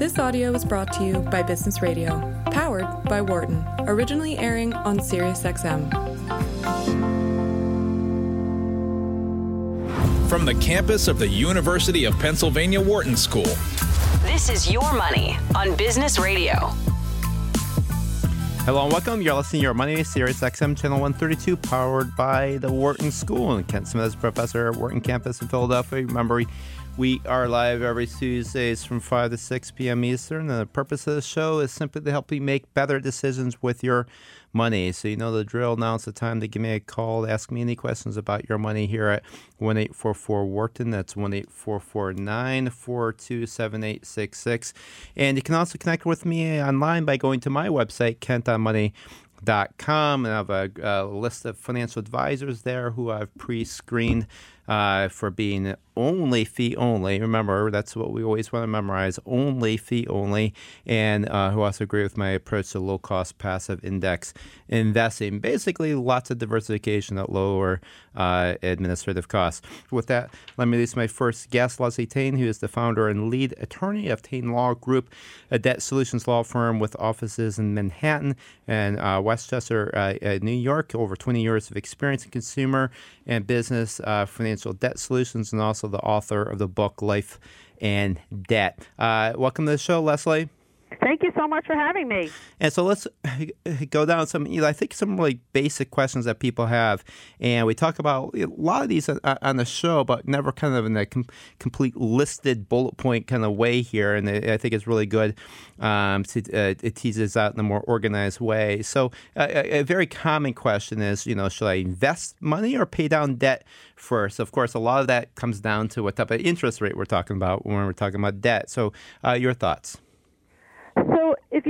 This audio is brought to you by Business Radio, powered by Wharton, originally airing on SiriusXM. From the campus of the University of Pennsylvania Wharton School. This is Your Money on Business Radio. Hello and welcome. You're listening to Your Money, Sirius XM Channel 132, powered by the Wharton School. And Kent Smetters professor at Wharton campus in Philadelphia. Remember, we are live every Tuesdays from 5 to 6 p.m. Eastern. And the purpose of the show is simply to help you make better decisions with your money. So you know the drill. Now it's the time to give me a call. Ask me any questions about your money here at 1 844 Wharton. That's 1 844 942 7866. And you can also connect with me online by going to my website, kentonmoney.com. And I have a, a list of financial advisors there who I've pre screened uh, for being only fee only. Remember, that's what we always want to memorize only fee only, and uh, who also agree with my approach to low cost passive index investing. Basically, lots of diversification at lower uh, administrative costs. With that, let me introduce my first guest, Leslie Tayne, who is the founder and lead attorney of Tayne Law Group, a debt solutions law firm with offices in Manhattan and uh, Westchester, uh, New York. Over 20 years of experience in consumer and business uh, financial debt solutions, and also the author of the book Life and Debt. Uh, welcome to the show, Leslie. Thank you so much for having me. And so let's go down some, you know, I think some really basic questions that people have. And we talk about a lot of these on the show, but never kind of in a com- complete listed bullet point kind of way here. And I think it's really good um, to uh, it teases out in a more organized way. So uh, a, very common question is, you know, should I invest money or pay down debt first? Of course, a lot of that comes down to what type of interest rate we're talking about when we're talking about debt. So uh, your thoughts?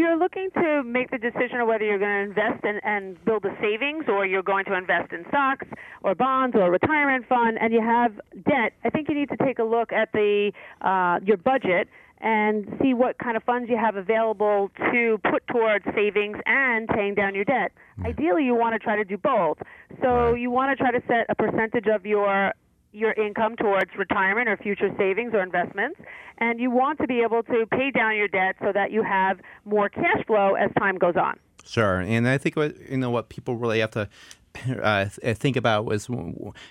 You're looking to make the decision of whether you're going to invest in, and build a savings, or you're going to invest in stocks or bonds or a retirement fund, and you have debt, I think you need to take a look at the uh, your budget and see what kind of funds you have available to put towards savings and paying down your debt. Mm-hmm. Ideally, you want to try to do both. So, you want to try to set a percentage of your your income towards retirement or future savings or investments and you want to be able to pay down your debt so that you have more cash flow as time goes on. Sure, and I think what you know what people really have to uh, think about was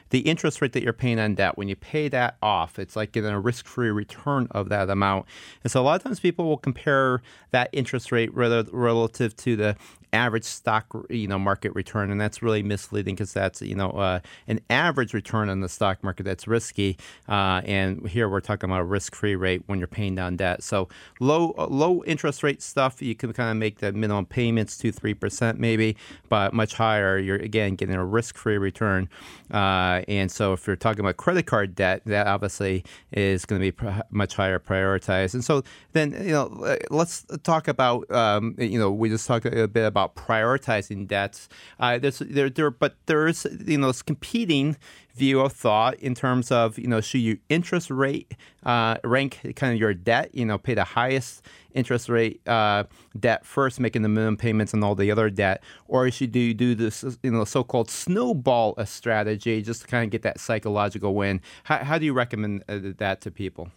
the interest rate that you're paying on debt. When you pay that off, it's like getting a risk-free return of that amount. And so a lot of times people will compare that interest rate relative to the average stock you know market return, and that's really misleading because that's you know uh, an average return on the stock market that's risky. Uh, and here we're talking about a risk-free rate when you're paying down debt. So low low interest rate stuff, you can kind of make the minimum payments two three percent maybe, but much higher, you're again getting a risk-free return. Uh, and so if you're talking about credit card debt, that obviously is going to be much higher prioritized. And so then you know uh, let's talk about um, you know we just talked a bit about about prioritizing debts. Uh, there's there, there, but there's you know this competing view of thought in terms of you know should you interest rate uh, rank kind of your debt you know pay the highest interest rate uh, debt first making the minimum payments and all the other debt or should you do this you know so-called snowball strategy just to kind of get that psychological win how, how do you recommend uh, that to people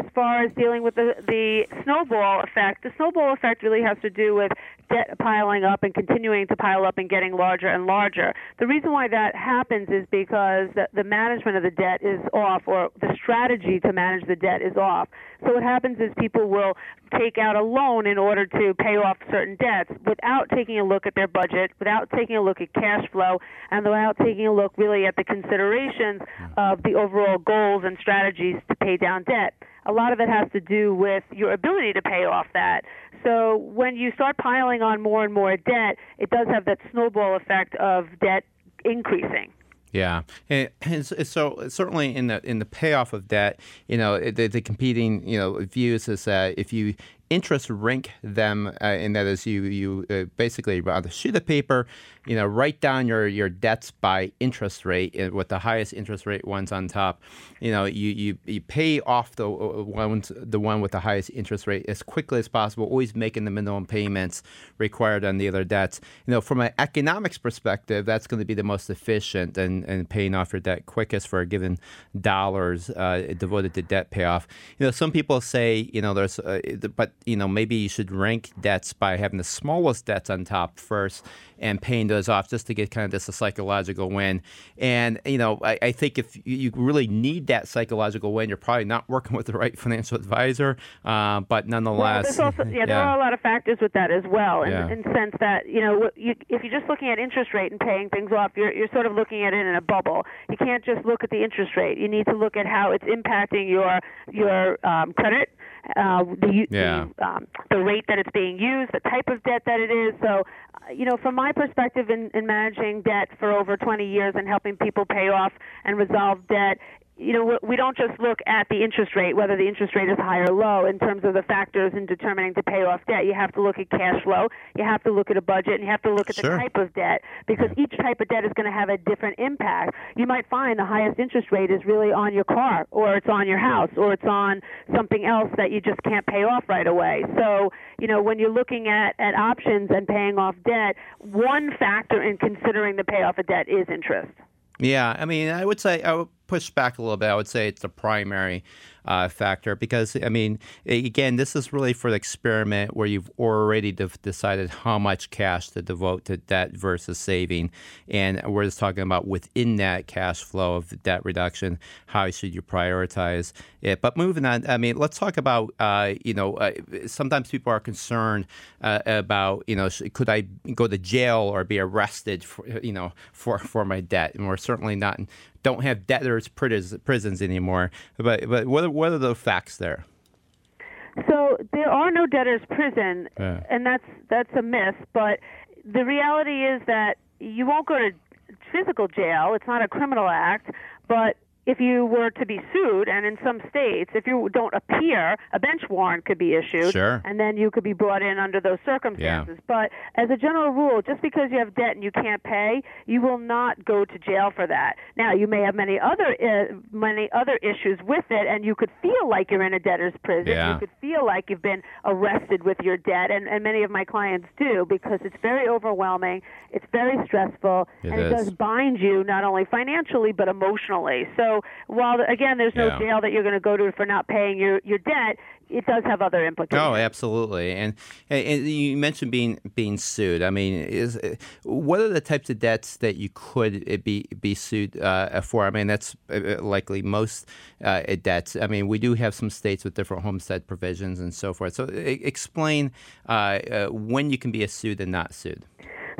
as far as dealing with the, the snowball effect, the snowball effect really has to do with debt piling up and continuing to pile up and getting larger and larger. The reason why that happens is because the, the management of the debt is off, or the strategy to manage the debt is off. So what happens is people will take out a loan in order to pay off certain debts without taking a look at their budget, without taking a look at cash flow, and without taking a look really at the considerations hmm. of the overall goals and strategies to pay down debt a lot of it has to do with your ability to pay off that. So when you start piling on more and more debt, it does have that snowball effect of debt increasing. Yeah, and, so certainly in the in the payoff of debt, you know, the, the competing you know views is that if you interest rank them, uh, and that is you you uh, basically on the paper, you know, write down your your debts by interest rate uh, with the highest interest rate ones on top. You know, you you, you pay off the uh, ones the one with the highest interest rate as quickly as possible, always making the minimum payments required on the other debts. You know, from an economics perspective, that's going to be the most efficient and, and paying off your debt quickest for a given dollars uh, devoted to debt payoff. You know, some people say, you know, there's, uh, but you know, maybe you should rank debts by having the smallest debts on top first and paying those off just to get kind of this a psychological win. And you know, I, I think if you really need that psychological win, you're probably not working with the right financial advisor. Uh, but nonetheless, well, also, yeah, yeah, there are a lot of factors with that as well, in, Yeah. in the sense that you know, you, if you're just looking at interest rate and paying things off, you're you're sort of looking at it in a bubble. You can't just look at the interest rate. You need to look at how it's impacting your your um, credit. Uh, the, Yeah. the um, the rate that it's being used, the type of debt that it is. So, you know, from my perspective in, in managing debt for over 20 years and helping people pay off and resolve debt, you know, we don't just look at the interest rate, whether the interest rate is high or low, in terms of the factors in determining to pay off debt. You have to look at cash flow, you have to look at a budget, and you have to look at Sure. the type of debt because each type of debt is going to have a different impact. You might find the highest interest rate is really on your car, or it's on your house, or it's on something else that you just can't pay off right away. So, you know, when you're looking at, at options and paying off debt, one factor in considering the payoff of debt is interest. Yeah, I mean, I would say I would push back a little bit. I would say it's the primary uh, factor because I mean, again, this is really for the experiment where you've already de- decided how much cash to devote to debt versus saving, and we're just talking about within that cash flow of debt reduction, how should you prioritize it? But moving on, I mean, let's talk about uh, you know, uh, sometimes people are concerned uh, about you know, could I go to jail or be arrested for you know for for my debt? And we're certainly not don't have debtors prisons anymore. But but what are, what are the facts there? So there are no debtors' prison, Yeah. and that's that's a myth. But the reality is that you won't go to physical jail. It's not a criminal act, but if you were to be sued, and in some states, if you don't appear, a bench warrant could be issued, Sure. and then you could be brought in under those circumstances. But as a general rule, just because you have debt and you can't pay, you will not go to jail for that. Now, you may have many other uh, many other issues with it, and you could feel like you're in a debtor's prison. Yeah. You could feel like you've been arrested with your debt, and, and many of my clients do because it's very overwhelming, it's very stressful, It and it does bind you not only financially but emotionally. So while again, there's no Yeah. jail that you're going to go to for not paying your your debt, it does have other implications. Oh, absolutely. And, and you mentioned being being sued. I mean, is what are the types of debts that you could uh, be be sued uh, for? I mean, that's uh, likely most uh, debts. I mean, we do have some states with different homestead provisions and so forth. So, explain uh, uh, when you can be sued and not sued.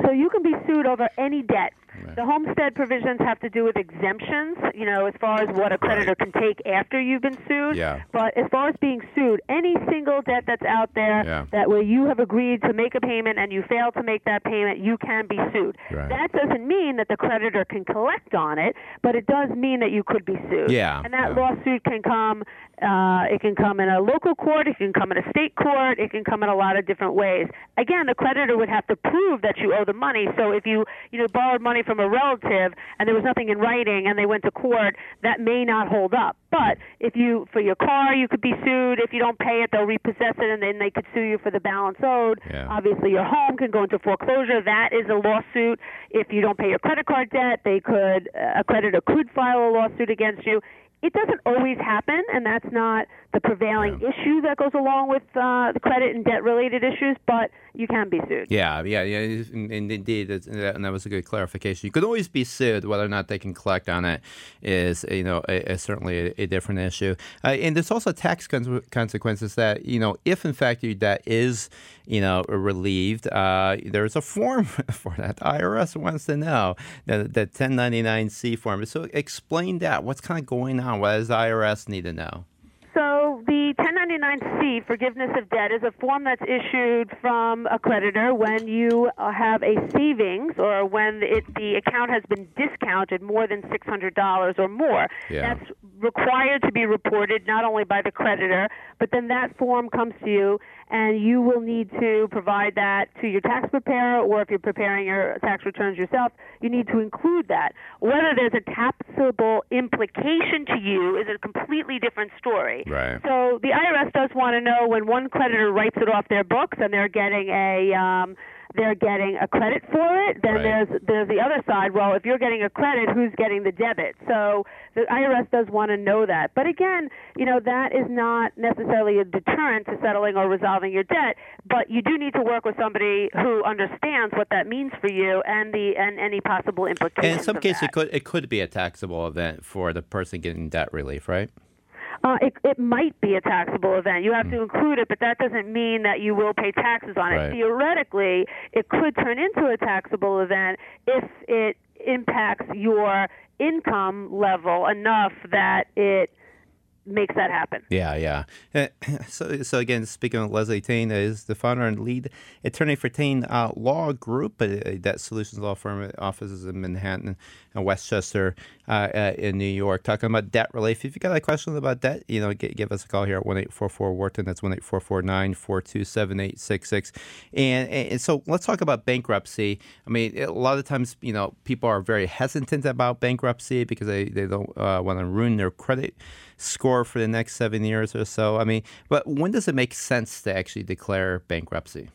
So you can be sued over any debt. The homestead provisions have to do with exemptions, you know, as far as what a creditor can take after you've been sued. Yeah. But as far as being sued, any single debt that's out there Yeah. that where you have agreed to make a payment and you fail to make that payment, you can be sued. Right. That doesn't mean that the creditor can collect on it, but it does mean that you could be sued. Yeah, And that yeah. lawsuit can come uh, it can come in a local court, it can come in a state court, it can come in a lot of different ways. Again, the creditor would have to prove that you owe the money. So if you you know borrowed money from a relative and there was nothing in writing and they went to court, that may not hold up. But if you for your car, you could be sued. If you don't pay it, they'll repossess it and then they could sue you for the balance owed. Yeah. Obviously, your home can go into foreclosure. That is a lawsuit. If you don't pay your credit card debt, they could a creditor could file a lawsuit against you. It doesn't always happen, and that's not the prevailing issue that goes along with uh, the credit and debt related issues. But you can be sued. Yeah, yeah, yeah. And, and indeed, and that was a good clarification. You could always be sued. Whether or not they can collect on it is, you know, a, a certainly a, a different issue. Uh, and there's also tax con- consequences that, you know, if in fact your debt is, you know, relieved, uh, there's a form for that. The IRS wants to know the, the 1099-C form. So explain that. What's kind of going on? What does the IRS need to know? So the 1099-C, forgiveness of debt, is a form that's issued from a creditor when you uh, have a savings or when it, the account has been discounted more than $600 or more. Yeah. That's required to be reported not only by the creditor, but then that form comes to you, and you will need to provide that to your tax preparer, or if you're preparing your tax returns yourself, you need to include that. Whether there's a taxable implication to you is a completely different story. Right. So the IRS does want to know when one creditor writes it off their books and they're getting a um, they're getting a credit for it. Then Right. there's there's the other side. Well, if you're getting a credit, who's getting the debit? So the IRS does want to know that. But again, you know that is not necessarily a deterrent to settling or resolving your debt. But you do need to work with somebody who understands what that means for you and the and any possible implications. And in some cases, it could it could be a taxable event for the person getting debt relief, right? Uh, it, it might be a taxable event. You have to include it, but that doesn't mean that you will pay taxes on it. Right. Theoretically, it could turn into a taxable event if it impacts your income level enough that it makes that happen. Yeah, yeah. Uh, So, so again, speaking of Leslie Tayne, is the founder and lead attorney for Tayne uh, Law Group, a a debt solutions law firm with offices in Manhattan and Westchester uh, uh, in New York, talking about debt relief. If you got a question about debt, you know, g- give us a call here at one eight four four Wharton. That's one eight four four nine four two seven eight six six. And and so let's talk about bankruptcy. I mean, a lot of times, you know, people are very hesitant about bankruptcy because they they don't uh, want to ruin their credit score for the next seven years or so. I mean, but when does it make sense to actually declare bankruptcy?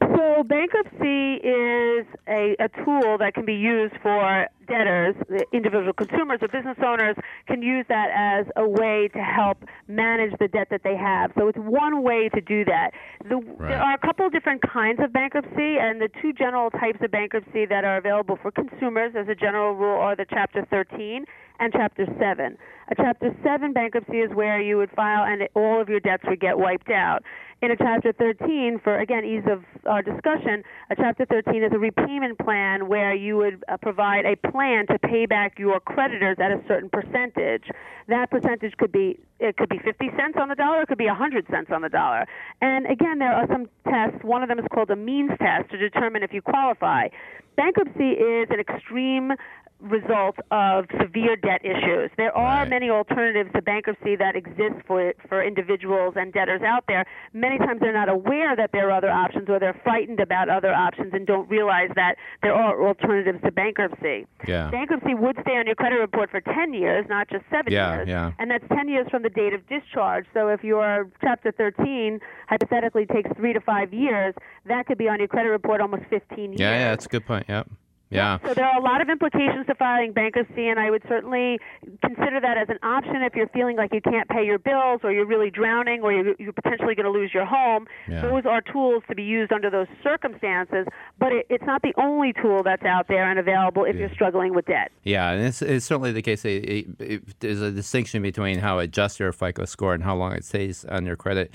So bankruptcy is a, a tool that can be used for debtors, individual consumers or business owners can use that as a way to help manage the debt that they have. So it's one way to do that. The, There are a couple of different kinds of bankruptcy, and the two general types of bankruptcy that are available for consumers as a general rule are the Chapter 13 and Chapter 7. A Chapter 7 bankruptcy is where you would file and all of your debts would get wiped out. In a Chapter 13, for again ease of our discussion, a Chapter 13 is a repayment plan where you would uh, provide a plan to pay back your creditors at a certain percentage. That percentage could be it could be 50 cents on the dollar, it could be 100 cents on the dollar. And again, there are some tests. One of them is called a means test to determine if you qualify. Bankruptcy is an extreme result of severe debt issues. There are Right. many alternatives to bankruptcy that exist for for individuals and debtors out there. Many times they're not aware that there are other options or they're frightened about other options and don't realize that there are alternatives to bankruptcy. Yeah. Bankruptcy would stay on your credit report for 10 years, not just 7 Yeah, years. yeah. And that's 10 years from the date of discharge. So if your chapter 13 hypothetically takes 3 to 5 years, that could be on your credit report almost 15 years. Yeah, yeah, that's a good point. Yep. Yeah. So there are a lot of implications to filing bankruptcy, and I would certainly consider that as an option if you're feeling like you can't pay your bills, or you're really drowning, or you're, you're potentially going to lose your home. Yeah. Those are tools to be used under those circumstances, but it, it's not the only tool that's out there and available if you're struggling with debt. Yeah, and it's, it's certainly the case. It, it, there's a distinction between how it adjusts your FICO score and how long it stays on your credit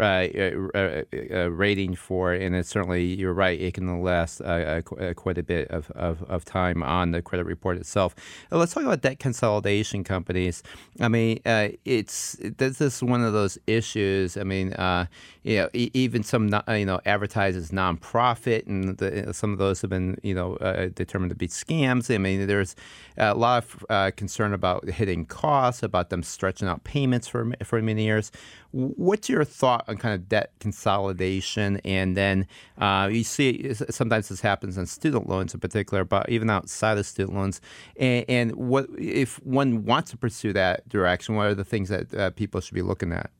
uh, uh, uh, uh, rating for, and it's certainly you're right. It can last uh, qu- quite a bit of, of, of time on the credit report itself. Let's talk about debt consolidation companies. I mean, it's this is one of those issues. I mean, you know, e- even some you know advertised as nonprofit, and the, some of those have been you know determined to be scams. I mean, there's a lot of concern about hitting costs, about them stretching out payments for for many years. What's your thought on kind of debt consolidation? And then uh, you see sometimes this happens on student loans in particular, but even outside of student loans. And, and what if one wants to pursue that direction? What are the things that uh, people should be looking at?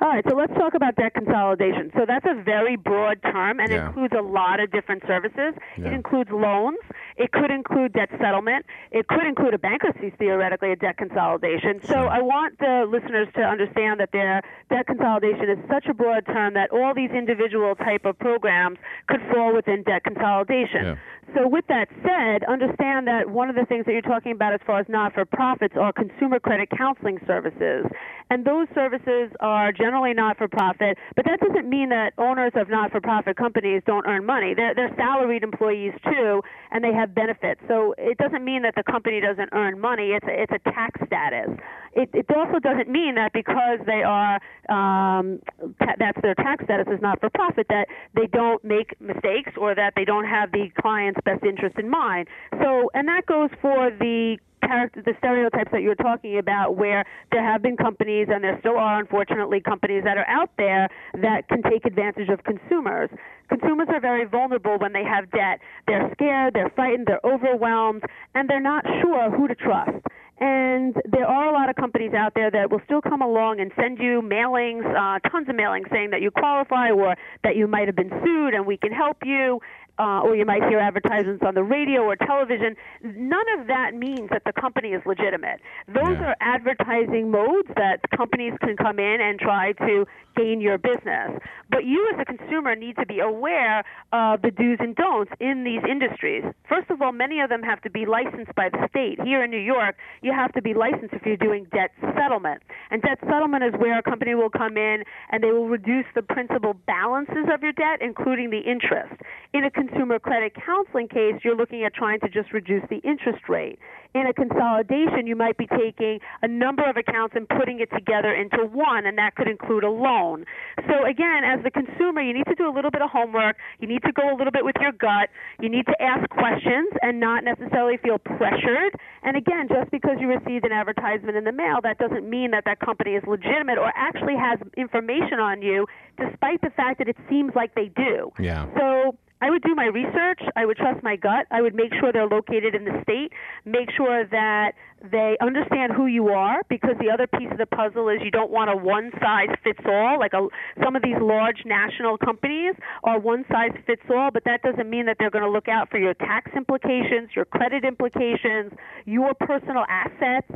All right, so let's talk about debt consolidation. So that's a very broad term and Yeah. includes a lot of different services. It includes loans. It could include debt settlement. It could include a bankruptcy, theoretically, a debt consolidation. So I want the listeners to understand that their debt consolidation is such a broad term that all these individual type of programs could fall within debt consolidation. Yeah. So, with that said, understand that one of the things that you're talking about as far as not for profits are consumer credit counseling services. And those services are generally not for profit, but that doesn't mean that owners of not for profit companies don't earn money. They're, they're salaried employees too, and they have benefits. So, it doesn't mean that the company doesn't earn money, it's a, it's a tax status. It, it also doesn't mean that because they are um, ta- that's their tax status is not for profit that they don't make mistakes or that they don't have the client's best interest in mind. So, and that goes for the character, the stereotypes that you were talking about, where there have been companies, and there still are, unfortunately, companies that are out there that can take advantage of consumers. Consumers are very vulnerable when they have debt. They're scared, they're frightened, they're overwhelmed, and they're not sure who to trust. And there are a lot of companies out there that will still come along and send you mailings, uh, tons of mailings saying that you qualify or that you might have been sued and we can help you uh, or you might hear advertisements on the radio or television. None of that means that the company is legitimate. Those Yeah. are advertising modes that companies can come in and try to gain your business. But you, as a consumer, need to be aware of the do's and don'ts in these industries. First of all, many of them have to be licensed by the state. Here in New York, you have to be licensed if you're doing debt settlement. And debt settlement is where a company will come in and they will reduce the principal balances of your debt, including the interest. In a consumer credit counseling case, you're looking at trying to just reduce the interest rate. In a consolidation, you might be taking a number of accounts and putting it together into one, and that could include a loan. So, again, as the consumer, you need to do a little bit of homework. You need to go a little bit with your gut. You need to ask questions and not necessarily feel pressured. And again, just because you received an advertisement in the mail, that doesn't mean that that company is legitimate or actually has information on you, despite the fact that it seems like they do. Yeah. So I would do my research. I would trust my gut. I would make sure they're located in the state. Make sure that they understand who you are because the other piece of the puzzle is you don't want a one size fits all. Like a, some of these large national companies are one size fits all, but that doesn't mean that they're going to look out for your tax implications, your credit implications, your personal assets.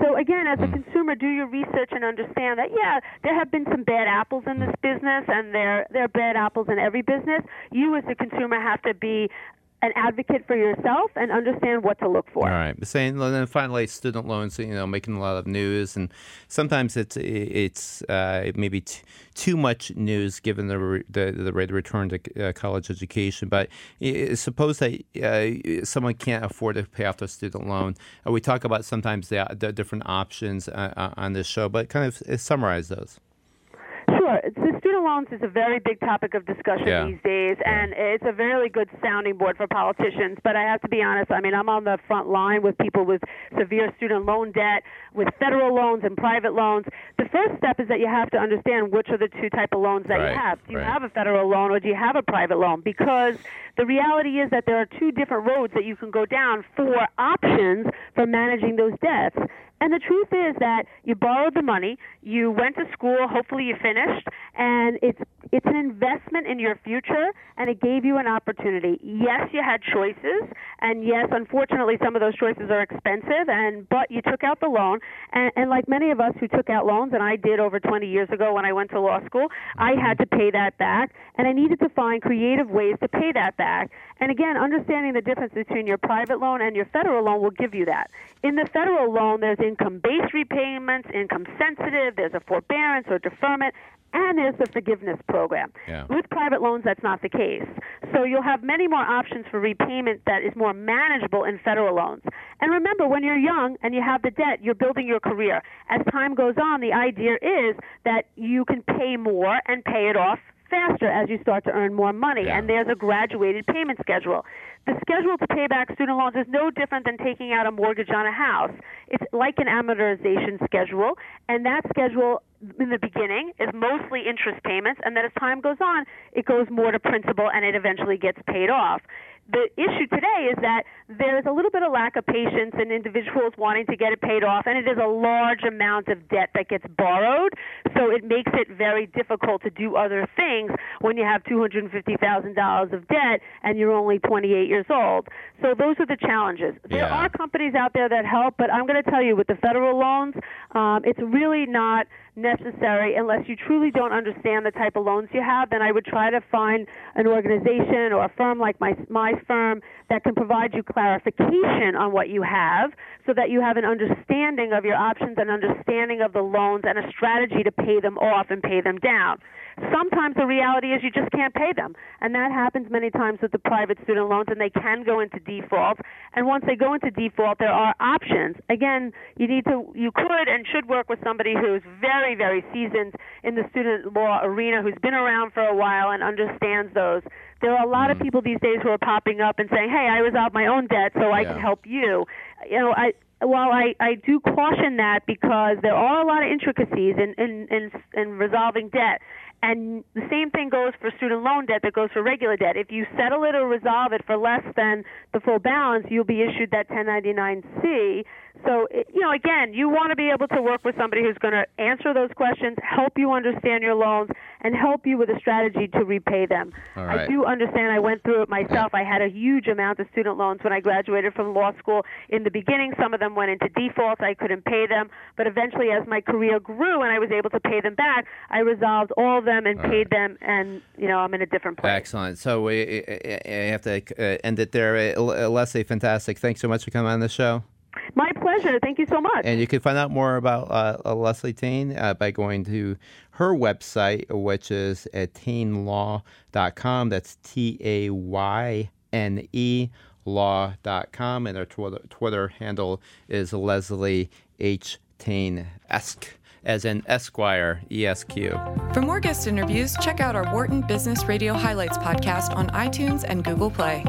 So again, as a mm. consumer, do your research and understand that yeah, there have been some bad apples in this mm. business, and there there are bad apples in every business. You as a consumer have to be an advocate for yourself and understand what to look for. All right. Saying and then finally, student loans, you know, making a lot of news, and sometimes it's it's uh, maybe t- too much news given the re- the, the rate of return to uh, college education. But i- suppose that uh, someone can't afford to pay off their student loan. Uh, we talk about sometimes the, the different options uh, uh, on this show, but kind of uh, summarize those. Sure. The student loans is a very big topic of discussion Yeah. these days, and it's a really good sounding board for politicians. But I have to be honest, I mean, I'm on the front line with people with severe student loan debt, with federal loans and private loans. The first step is that you have to understand which are the two type of loans that Right, you have. Do you right. have a federal loan or do you have a private loan? Because the reality is that there are two different roads that you can go down for options for managing those debts. And the truth is that you borrowed the money, you went to school, hopefully you finished, and it's it's an investment in your future and it gave you an opportunity. Yes, you had choices, and yes, unfortunately some of those choices are expensive and but you took out the loan and, and like many of us who took out loans and I did over 20 years ago when I went to law school, I had to pay that back and I needed to find creative ways to pay that back. And again, understanding the difference between your private loan and your federal loan will give you that. In the federal loan, there's income based repayments, income sensitive, there's a forbearance or deferment, and there's the forgiveness program. Yeah. With private loans, that's not the case. So you'll have many more options for repayment that is more manageable in federal loans. And remember, when you're young and you have the debt, you're building your career. As time goes on, the idea is that you can pay more and pay it off faster as you start to earn more money. Yeah. And there's a graduated payment schedule. The schedule to pay back student loans is no different than taking out a mortgage on a house. It's like an amortization schedule, and that schedule in the beginning is mostly interest payments, and then as time goes on, it goes more to principal and it eventually gets paid off. The issue today is that there is a little bit of lack of patience in individuals wanting to get it paid off, and it is a large amount of debt that gets borrowed. So it makes it very difficult to do other things when you have $250,000 of debt and you're only 28 years old. So those are the challenges. There Yeah. are companies out there that help, but I'm going to tell you with the federal loans, um, it's really not necessary unless you truly don't understand the type of loans you have. Then I would try to find an organization or a firm like my my firm that can provide you clarification on what you have, so that you have an understanding of your options, an understanding of the loans, and a strategy to pay them off and pay them down. Sometimes the reality is you just can't pay them, and that happens many times with the private student loans, and they can go into default. And once they go into default, there are options. Again, you need to, you could and should work with somebody who's very, very seasoned in the student law arena, who's been around for a while and understands those. There are a lot of mm. people these days who are popping up and saying, "Hey, I was out my own debt, so I can help you." You know, I while I, I do caution that because there are a lot of intricacies in, in, in, in resolving debt, and the same thing goes for student loan debt that goes for regular debt. If you settle it or resolve it for less than the full balance, you'll be issued that 1099-C. So, you know, again, you want to be able to work with somebody who's going to answer those questions, help you understand your loans, and help you with a strategy to repay them. All right. I do understand. I went through it myself. I had a huge amount of student loans when I graduated from law school. In the beginning, some of them went into default. I couldn't pay them, but eventually, as my career grew and I was able to pay them back, I resolved all of them and paid them, and you know, I'm in a different place. Excellent. So we I have to uh, end it there. Uh, Leslie, fantastic. Thanks so much for coming on the show. My pleasure. Thank you so much. And you can find out more about uh, Leslie Tayne uh, by going to her website, which is at taynelaw.com. That's T A Y N E law.com. And her Twitter, Twitter handle is Leslie H. Tayne esque as in Esquire, ESQ. For more guest interviews, check out our Wharton Business Radio Highlights podcast on iTunes and Google Play.